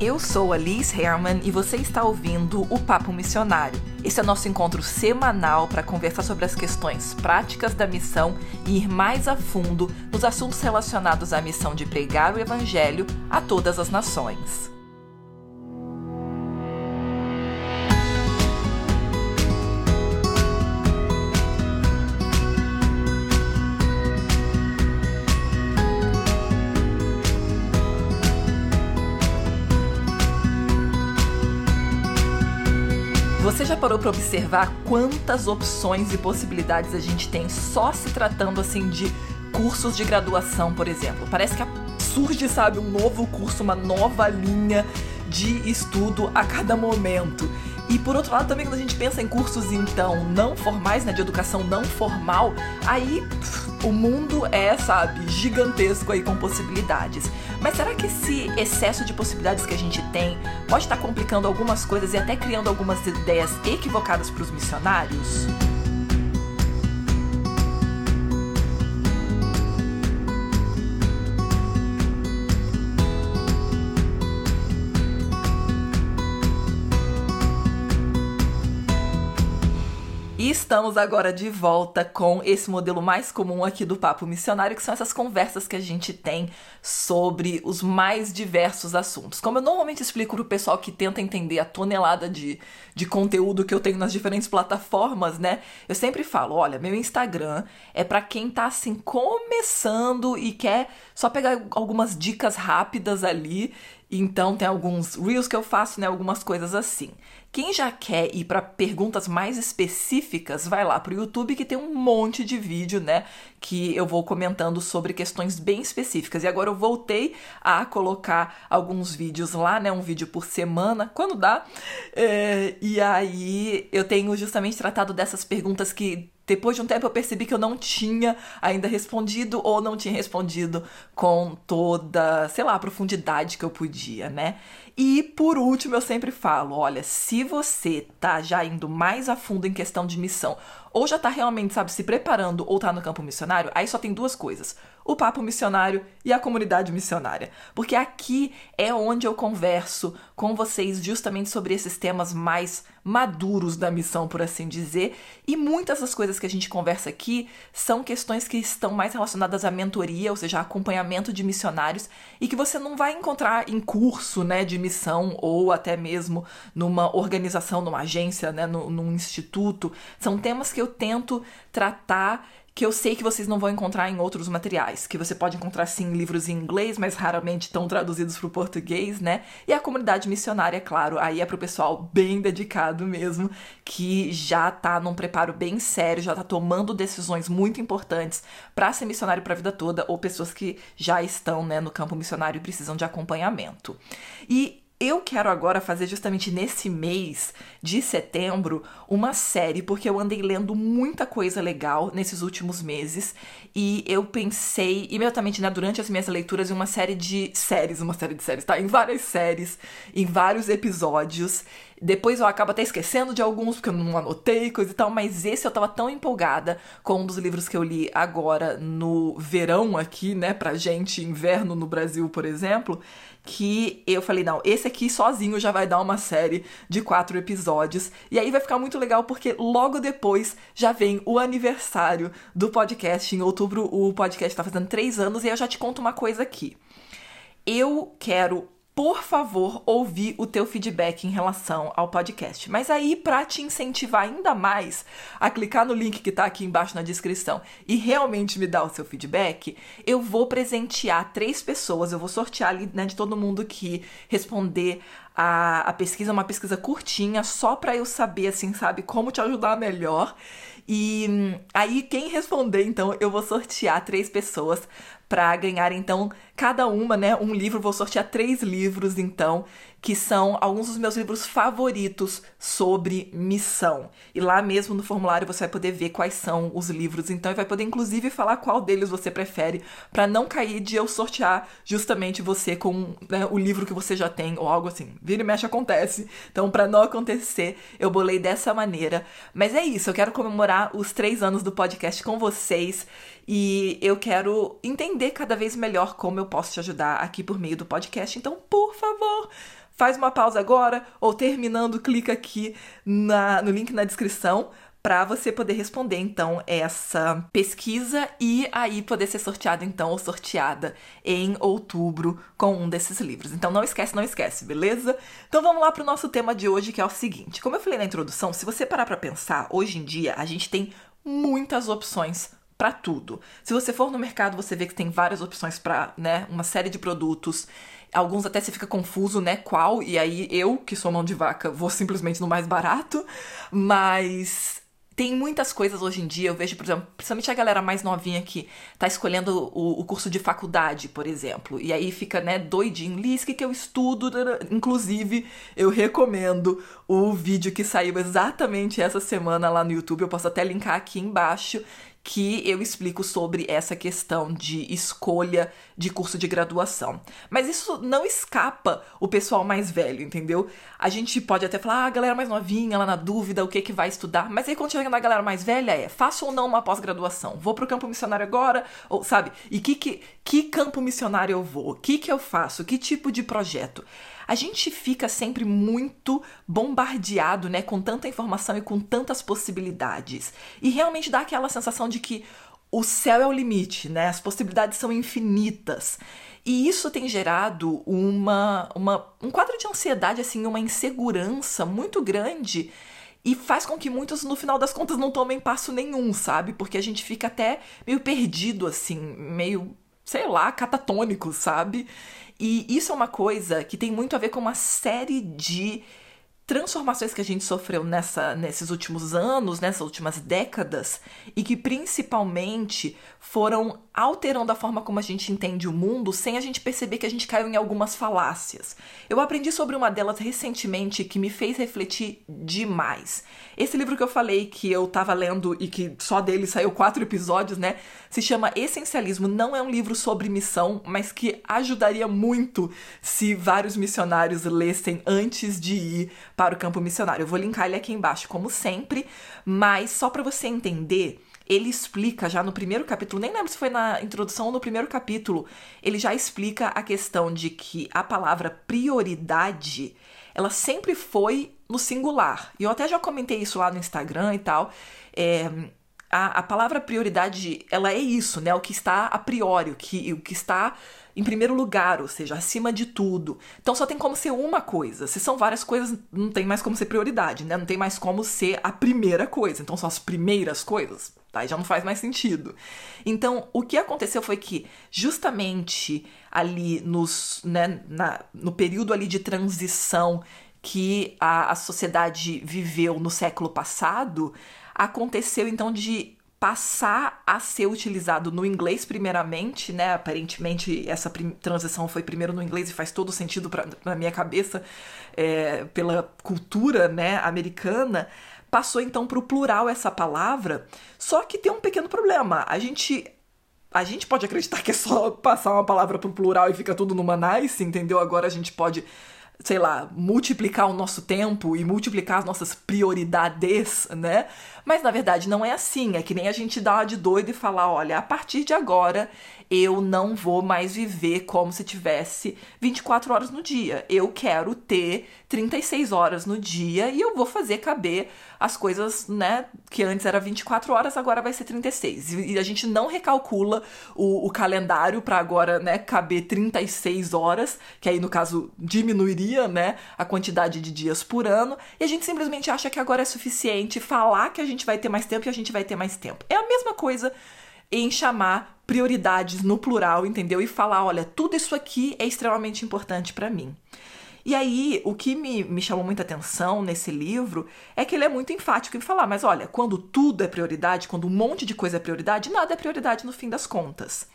Eu sou a Liz Herman e você está ouvindo o Papo Missionário. Esse é nosso encontro semanal para conversar sobre as questões práticas da missão e ir mais a fundo nos assuntos relacionados à missão de pregar o Evangelho a todas as nações. Você já parou para observar quantas opções e possibilidades a gente tem só se tratando assim de cursos de graduação, por exemplo? Parece que surge, sabe, um novo curso, uma nova linha de estudo a cada momento. E por outro lado, também quando a gente pensa em cursos então não formais, né, de educação não formal, aí pff, o mundo é, sabe, gigantesco aí com possibilidades. Mas será que esse excesso de possibilidades que a gente tem pode estar complicando algumas coisas e até criando algumas ideias equivocadas para os missionários? Estamos agora de volta com esse modelo mais comum aqui do Papo Missionário, que são essas conversas que a gente tem sobre os mais diversos assuntos. Como eu normalmente explico pro pessoal que tenta entender a tonelada de, de conteúdo que eu tenho nas diferentes plataformas, né? Eu sempre falo, olha, meu Instagram é para quem tá assim começando e quer só pegar algumas dicas rápidas ali então tem alguns reels que eu faço, né, algumas coisas assim. Quem já quer ir para perguntas mais específicas, vai lá pro YouTube que tem um monte de vídeo, né, que eu vou comentando sobre questões bem específicas. E agora eu voltei a colocar alguns vídeos lá, né, um vídeo por semana, quando dá. É, e aí eu tenho justamente tratado dessas perguntas que depois de um tempo eu percebi que eu não tinha ainda respondido ou não tinha respondido com toda, sei lá, a profundidade que eu podia, né? E por último, eu sempre falo, olha, se você tá já indo mais a fundo em questão de missão, ou já tá realmente, sabe, se preparando ou tá no campo missionário, aí só tem duas coisas o Papo Missionário e a comunidade missionária. Porque aqui é onde eu converso com vocês justamente sobre esses temas mais maduros da missão, por assim dizer. E muitas das coisas que a gente conversa aqui são questões que estão mais relacionadas à mentoria, ou seja, acompanhamento de missionários, e que você não vai encontrar em curso né, de missão ou até mesmo numa organização, numa agência, né, num instituto. São temas que eu tento tratar que eu sei que vocês não vão encontrar em outros materiais, que você pode encontrar sim livros em inglês, mas raramente estão traduzidos para o português, né? E a comunidade missionária, é claro, aí é para o pessoal bem dedicado mesmo, que já tá num preparo bem sério, já tá tomando decisões muito importantes para ser missionário para a vida toda, ou pessoas que já estão, né, no campo missionário e precisam de acompanhamento. E eu quero agora fazer justamente nesse mês de setembro uma série, porque eu andei lendo muita coisa legal nesses últimos meses e eu pensei imediatamente, né, durante as minhas leituras, em uma série de séries, uma série de séries, tá? Em várias séries, em vários episódios. Depois eu acabo até esquecendo de alguns, porque eu não anotei, coisa e tal, mas esse eu tava tão empolgada com um dos livros que eu li agora no verão aqui, né, pra gente, inverno no Brasil, por exemplo que eu falei, não, esse aqui sozinho já vai dar uma série de quatro episódios. E aí vai ficar muito legal porque logo depois já vem o aniversário do podcast. Em outubro o podcast tá fazendo três anos e eu já te conto uma coisa aqui. Eu quero por favor, ouvir o teu feedback em relação ao podcast. Mas aí, para te incentivar ainda mais a clicar no link que tá aqui embaixo na descrição e realmente me dar o seu feedback, eu vou presentear três pessoas, eu vou sortear ali, né, de todo mundo que responder a, a pesquisa, uma pesquisa curtinha, só para eu saber, assim, sabe, como te ajudar melhor. E hum, aí, quem responder, então, eu vou sortear três pessoas para ganhar, então, cada uma, né, um livro. Vou sortear três livros, então, que são alguns dos meus livros favoritos sobre missão. E lá mesmo no formulário você vai poder ver quais são os livros, então, e vai poder inclusive falar qual deles você prefere, para não cair de eu sortear justamente você com né, o livro que você já tem, ou algo assim. Vira e mexe acontece. Então, para não acontecer, eu bolei dessa maneira. Mas é isso, eu quero comemorar os três anos do podcast com vocês e eu quero entender cada vez melhor como eu posso te ajudar aqui por meio do podcast. Então, por favor, faz uma pausa agora ou terminando, clica aqui na, no link na descrição para você poder responder então essa pesquisa e aí poder ser sorteado então ou sorteada em outubro com um desses livros. Então não esquece, não esquece, beleza? Então vamos lá para o nosso tema de hoje que é o seguinte. Como eu falei na introdução, se você parar para pensar, hoje em dia a gente tem muitas opções para tudo. Se você for no mercado, você vê que tem várias opções para, né, uma série de produtos. Alguns até você fica confuso, né, qual, e aí eu, que sou mão de vaca, vou simplesmente no mais barato, mas tem muitas coisas hoje em dia, eu vejo, por exemplo, principalmente a galera mais novinha que tá escolhendo o, o curso de faculdade, por exemplo, e aí fica, né, doidinho, Liz, o que, que eu estudo? Inclusive, eu recomendo o vídeo que saiu exatamente essa semana lá no YouTube, eu posso até linkar aqui embaixo, que eu explico sobre essa questão de escolha de curso de graduação. Mas isso não escapa o pessoal mais velho, entendeu? A gente pode até falar, ah, a galera mais novinha, lá na dúvida, o que que vai estudar, mas aí quando chega na galera mais velha é, faço ou não uma pós-graduação? Vou pro campo missionário agora? Ou, sabe? E que, que, que campo missionário eu vou? O que que eu faço? Que tipo de projeto? A gente fica sempre muito bombardeado, né, com tanta informação e com tantas possibilidades. E realmente dá aquela sensação de que o céu é o limite, né? As possibilidades são infinitas. E isso tem gerado uma, uma, um quadro de ansiedade, assim, uma insegurança muito grande e faz com que muitos, no final das contas, não tomem passo nenhum, sabe? Porque a gente fica até meio perdido, assim, meio, sei lá, catatônico, sabe? E isso é uma coisa que tem muito a ver com uma série de transformações que a gente sofreu nessa, nesses últimos anos, nessas últimas décadas, e que principalmente foram alterando a forma como a gente entende o mundo sem a gente perceber que a gente caiu em algumas falácias. Eu aprendi sobre uma delas recentemente que me fez refletir demais. Esse livro que eu falei que eu tava lendo e que só dele saiu quatro episódios, né? Se chama Essencialismo. Não é um livro sobre missão, mas que ajudaria muito se vários missionários lessem antes de ir para o campo missionário. Eu vou linkar ele aqui embaixo, como sempre, mas só para você entender ele explica já no primeiro capítulo, nem lembro se foi na introdução ou no primeiro capítulo, ele já explica a questão de que a palavra prioridade, ela sempre foi no singular. E eu até já comentei isso lá no Instagram e tal. É, a, a palavra prioridade, ela é isso, né? O que está a priori, o que, o que está em primeiro lugar, ou seja, acima de tudo. Então só tem como ser uma coisa. Se são várias coisas, não tem mais como ser prioridade, né? Não tem mais como ser a primeira coisa. Então são as primeiras coisas. Tá, já não faz mais sentido. Então, o que aconteceu foi que, justamente ali nos, né, na, no período ali de transição que a, a sociedade viveu no século passado, aconteceu então de passar a ser utilizado no inglês primeiramente, né? Aparentemente essa transição foi primeiro no inglês e faz todo sentido pra, na minha cabeça é, pela cultura, né, americana. Passou então para o plural essa palavra, só que tem um pequeno problema. A gente a gente pode acreditar que é só passar uma palavra para o plural e fica tudo numa nice, entendeu? Agora a gente pode sei lá, multiplicar o nosso tempo e multiplicar as nossas prioridades, né? Mas na verdade não é assim. É que nem a gente dar de doido e falar: olha, a partir de agora eu não vou mais viver como se tivesse 24 horas no dia. Eu quero ter 36 horas no dia e eu vou fazer caber as coisas, né, que antes era 24 horas, agora vai ser 36. E a gente não recalcula o, o calendário para agora, né, caber 36 horas, que aí no caso diminuiria, né, a quantidade de dias por ano, e a gente simplesmente acha que agora é suficiente falar que a gente vai ter mais tempo e a gente vai ter mais tempo. É a mesma coisa em chamar prioridades no plural, entendeu? E falar, olha, tudo isso aqui é extremamente importante para mim. E aí, o que me, me chamou muita atenção nesse livro é que ele é muito enfático em falar, mas olha, quando tudo é prioridade, quando um monte de coisa é prioridade, nada é prioridade no fim das contas.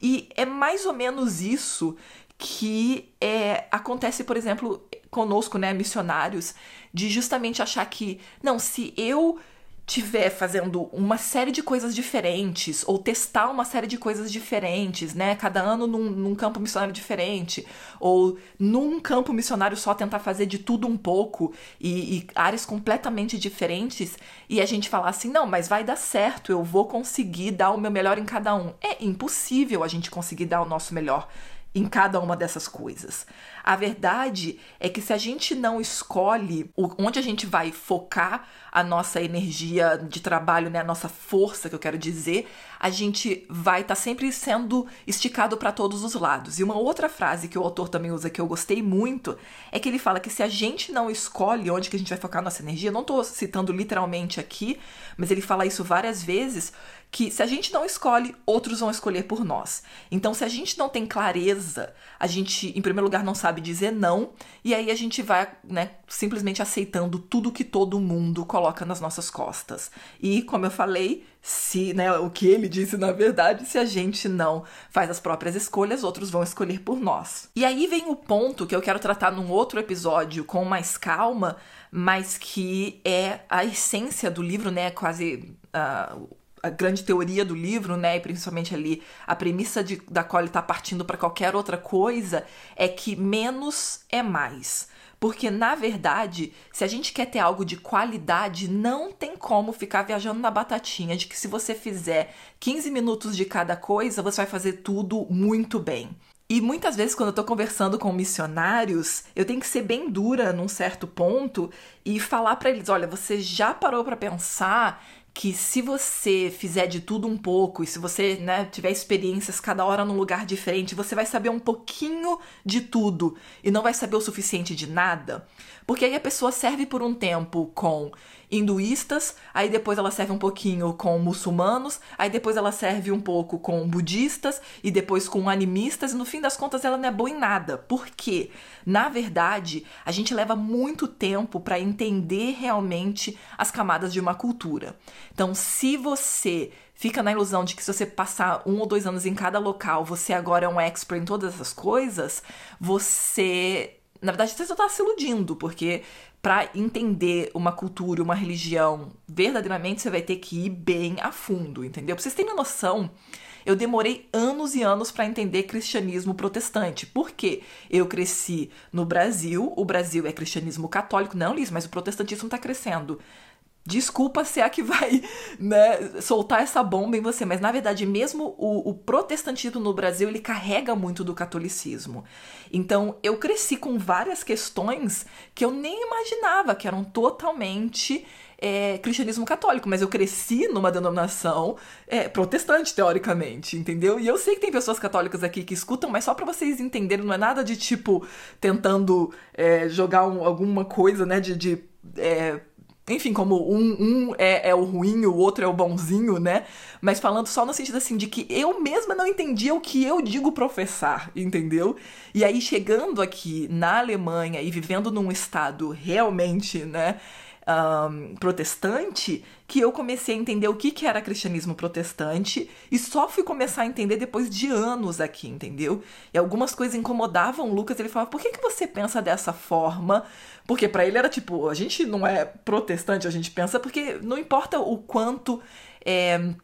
E é mais ou menos isso que é, acontece, por exemplo, conosco, né, missionários, de justamente achar que, não, se eu tiver fazendo uma série de coisas diferentes, ou testar uma série de coisas diferentes, né? Cada ano num, num, campo missionário diferente, ou num campo missionário só tentar fazer de tudo um pouco e, e áreas completamente diferentes, e a gente falar assim: não, mas vai dar certo, eu vou conseguir dar o meu melhor em cada um. É impossível a gente conseguir dar o nosso melhor em cada uma dessas coisas. A verdade é que se a gente não escolhe onde a gente vai focar a nossa energia de trabalho, né, a nossa força, que eu quero dizer, a gente vai estar tá sempre sendo esticado para todos os lados. E uma outra frase que o autor também usa que eu gostei muito é que ele fala que se a gente não escolhe onde que a gente vai focar a nossa energia, não estou citando literalmente aqui, mas ele fala isso várias vezes, que se a gente não escolhe, outros vão escolher por nós. Então, se a gente não tem clareza, a gente, em primeiro lugar, não sabe dizer não, e aí a gente vai, né, simplesmente aceitando tudo que todo mundo coloca nas nossas costas. E, como eu falei, se, né, o que ele disse na verdade, se a gente não faz as próprias escolhas, outros vão escolher por nós. E aí vem o ponto que eu quero tratar num outro episódio com mais calma, mas que é a essência do livro, né, quase uh, a grande teoria do livro, né, e principalmente ali a premissa de, da qual ele está partindo para qualquer outra coisa, é que menos é mais. Porque, na verdade, se a gente quer ter algo de qualidade, não tem como ficar viajando na batatinha de que se você fizer 15 minutos de cada coisa, você vai fazer tudo muito bem. E muitas vezes, quando eu tô conversando com missionários, eu tenho que ser bem dura num certo ponto e falar para eles: olha, você já parou para pensar que se você fizer de tudo um pouco e se você né, tiver experiências cada hora num lugar diferente, você vai saber um pouquinho de tudo e não vai saber o suficiente de nada. Porque aí a pessoa serve por um tempo com hinduístas, aí depois ela serve um pouquinho com muçulmanos, aí depois ela serve um pouco com budistas e depois com animistas, e no fim das contas ela não é boa em nada. Por quê? Na verdade, a gente leva muito tempo para entender realmente as camadas de uma cultura. Então, se você fica na ilusão de que se você passar um ou dois anos em cada local, você agora é um expert em todas essas coisas, você na verdade, você só está se iludindo, porque para entender uma cultura, uma religião verdadeiramente, você vai ter que ir bem a fundo, entendeu? Pra vocês terem noção, eu demorei anos e anos para entender cristianismo protestante. Por quê? Eu cresci no Brasil, o Brasil é cristianismo católico, não, Liz, mas o protestantismo está crescendo desculpa se é que vai né, soltar essa bomba em você, mas na verdade mesmo o, o, protestantismo no Brasil ele carrega muito do catolicismo. Então eu cresci com várias questões que eu nem imaginava que eram totalmente é, cristianismo católico, mas eu cresci numa denominação é, protestante, teoricamente, entendeu? E eu sei que tem pessoas católicas aqui que escutam, mas só para vocês entenderem, não é nada de tipo tentando é, jogar um, alguma coisa, né, de, de é, enfim, como um, um é, é, o ruim, o outro é o bonzinho, né? Mas falando só no sentido assim de que eu mesma não entendia o que eu digo professar, entendeu? E aí chegando aqui na Alemanha e vivendo num estado realmente, né? Um, protestante que eu comecei a entender o que, que era cristianismo protestante e só fui começar a entender depois de anos aqui, entendeu? E algumas coisas incomodavam o Lucas, ele falava, por que, que você pensa dessa forma? Porque para ele era tipo, a gente não é protestante, a gente pensa, porque não importa o quanto é,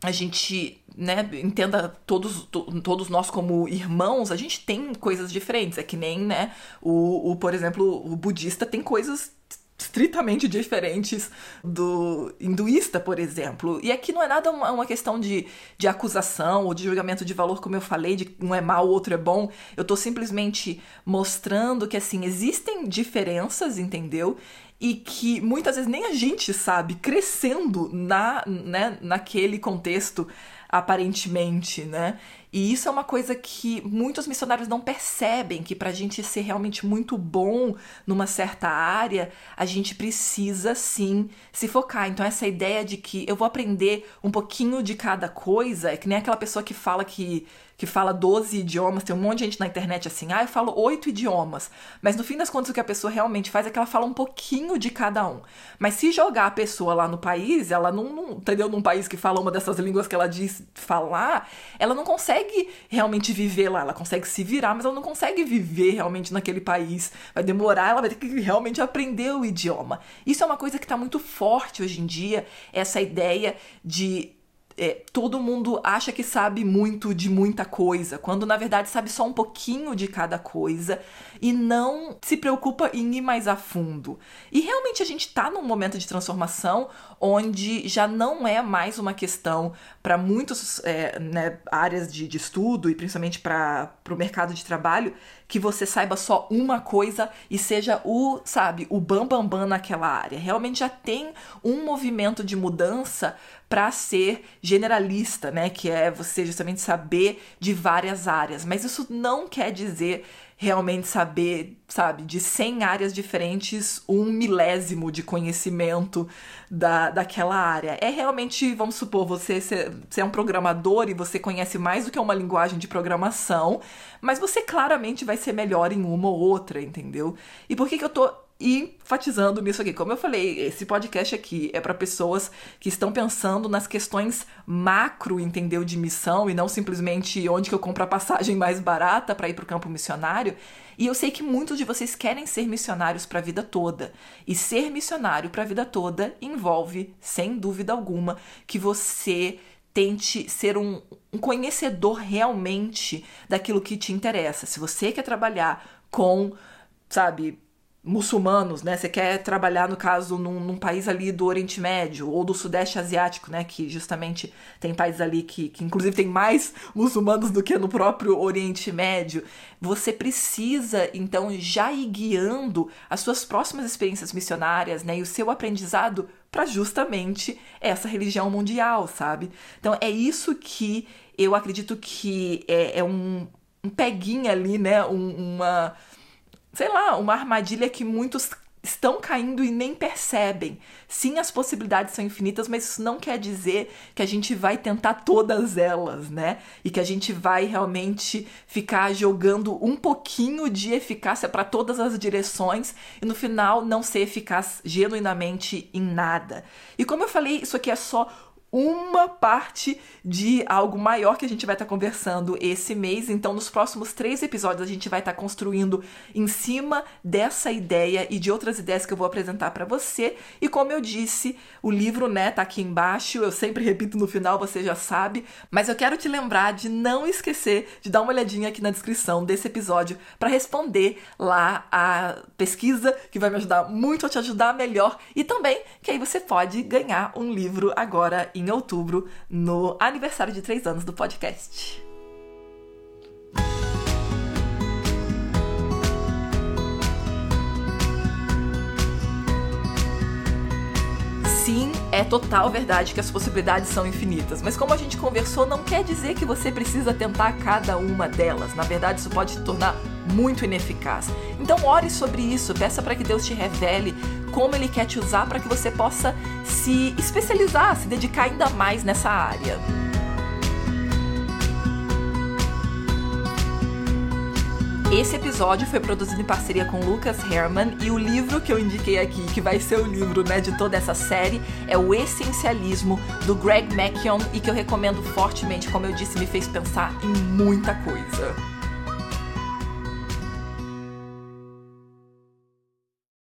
a gente né, entenda todos, to, todos nós como irmãos, a gente tem coisas diferentes. É que nem, né, o, o por exemplo, o budista tem coisas estritamente diferentes do hinduísta, por exemplo. E aqui não é nada uma, uma questão de, de acusação ou de julgamento de valor, como eu falei, de um é mal, o outro é bom. Eu tô simplesmente mostrando que, assim, existem diferenças, entendeu? E que muitas vezes nem a gente sabe, crescendo na, né, naquele contexto, aparentemente, né? E isso é uma coisa que muitos missionários não percebem, que para a gente ser realmente muito bom numa certa área, a gente precisa sim se focar. Então essa ideia de que eu vou aprender um pouquinho de cada coisa, é que nem aquela pessoa que fala que que fala 12 idiomas, tem um monte de gente na internet assim, ah, eu falo oito idiomas. Mas no fim das contas, o que a pessoa realmente faz é que ela fala um pouquinho de cada um. Mas se jogar a pessoa lá no país, ela não, não entendeu? Num país que fala uma dessas línguas que ela diz falar, ela não consegue realmente viver lá. Ela consegue se virar, mas ela não consegue viver realmente naquele país. Vai demorar, ela vai ter que realmente aprender o idioma. Isso é uma coisa que está muito forte hoje em dia, essa ideia de é, todo mundo acha que sabe muito de muita coisa, quando na verdade sabe só um pouquinho de cada coisa e não se preocupa em ir mais a fundo. E realmente a gente está num momento de transformação onde já não é mais uma questão para muitas é, né, áreas de, de, estudo e principalmente para o mercado de trabalho que você saiba só uma coisa e seja o, sabe, o bam bam bam naquela área. Realmente já tem um movimento de mudança para ser generalista, né, que é você justamente saber de várias áreas, mas isso não quer dizer realmente saber, sabe, de 100 áreas diferentes, um milésimo de conhecimento da, daquela área. É realmente, vamos supor, você, você é um programador e você conhece mais do que uma linguagem de programação, mas você claramente vai ser melhor em uma ou outra, entendeu? E por que, que eu tô enfatizando nisso aqui. Como eu falei, esse podcast aqui é para pessoas que estão pensando nas questões macro, entendeu, de missão e não simplesmente onde que eu compro a passagem mais barata para ir para o campo missionário. E eu sei que muitos de vocês querem ser missionários para a vida toda. E ser missionário para a vida toda envolve, sem dúvida alguma, que você tente ser um, um conhecedor realmente daquilo que te interessa. Se você quer trabalhar com, sabe, muçulmanos, né? Você quer trabalhar, no caso, num, num, país ali do Oriente Médio ou do Sudeste Asiático, né? Que justamente tem países ali que, que inclusive tem mais muçulmanos do que no próprio Oriente Médio. Você precisa, então, já ir guiando as suas próximas experiências missionárias, né? E o seu aprendizado para justamente essa religião mundial, sabe? Então, é isso que eu acredito que é, é um, um peguinho ali, né? Um, uma sei lá, uma armadilha que muitos estão caindo e nem percebem. Sim, as possibilidades são infinitas, mas isso não quer dizer que a gente vai tentar todas elas, né? E que a gente vai realmente ficar jogando um pouquinho de eficácia para todas as direções e no final não ser eficaz genuinamente em nada. E como eu falei, isso aqui é só uma parte de algo maior que a gente vai estar tá conversando esse mês. Então, nos próximos três episódios, a gente vai estar tá construindo em cima dessa ideia e de outras ideias que eu vou apresentar para você. E como eu disse, o livro, né, tá aqui embaixo. Eu sempre repito no final, você já sabe. Mas eu quero te lembrar de não esquecer de dar uma olhadinha aqui na descrição desse episódio para responder lá a pesquisa, que vai me ajudar muito a te ajudar melhor. E também que aí você pode ganhar um livro agora em outubro, no aniversário de três anos do podcast. Sim, é total verdade que as possibilidades são infinitas, mas como a gente conversou, não quer dizer que você precisa tentar cada uma delas. Na verdade, isso pode se tornar muito ineficaz. Então, ore sobre isso, peça para que Deus te revele como Ele quer te usar para que você possa se especializar, se dedicar ainda mais nessa área. Esse episódio foi produzido em parceria com Lucas Herman e o livro que eu indiquei aqui, que vai ser o livro né, de toda essa série, é O Essencialismo, do Greg McKeown, e que eu recomendo fortemente, como eu disse, me fez pensar em muita coisa.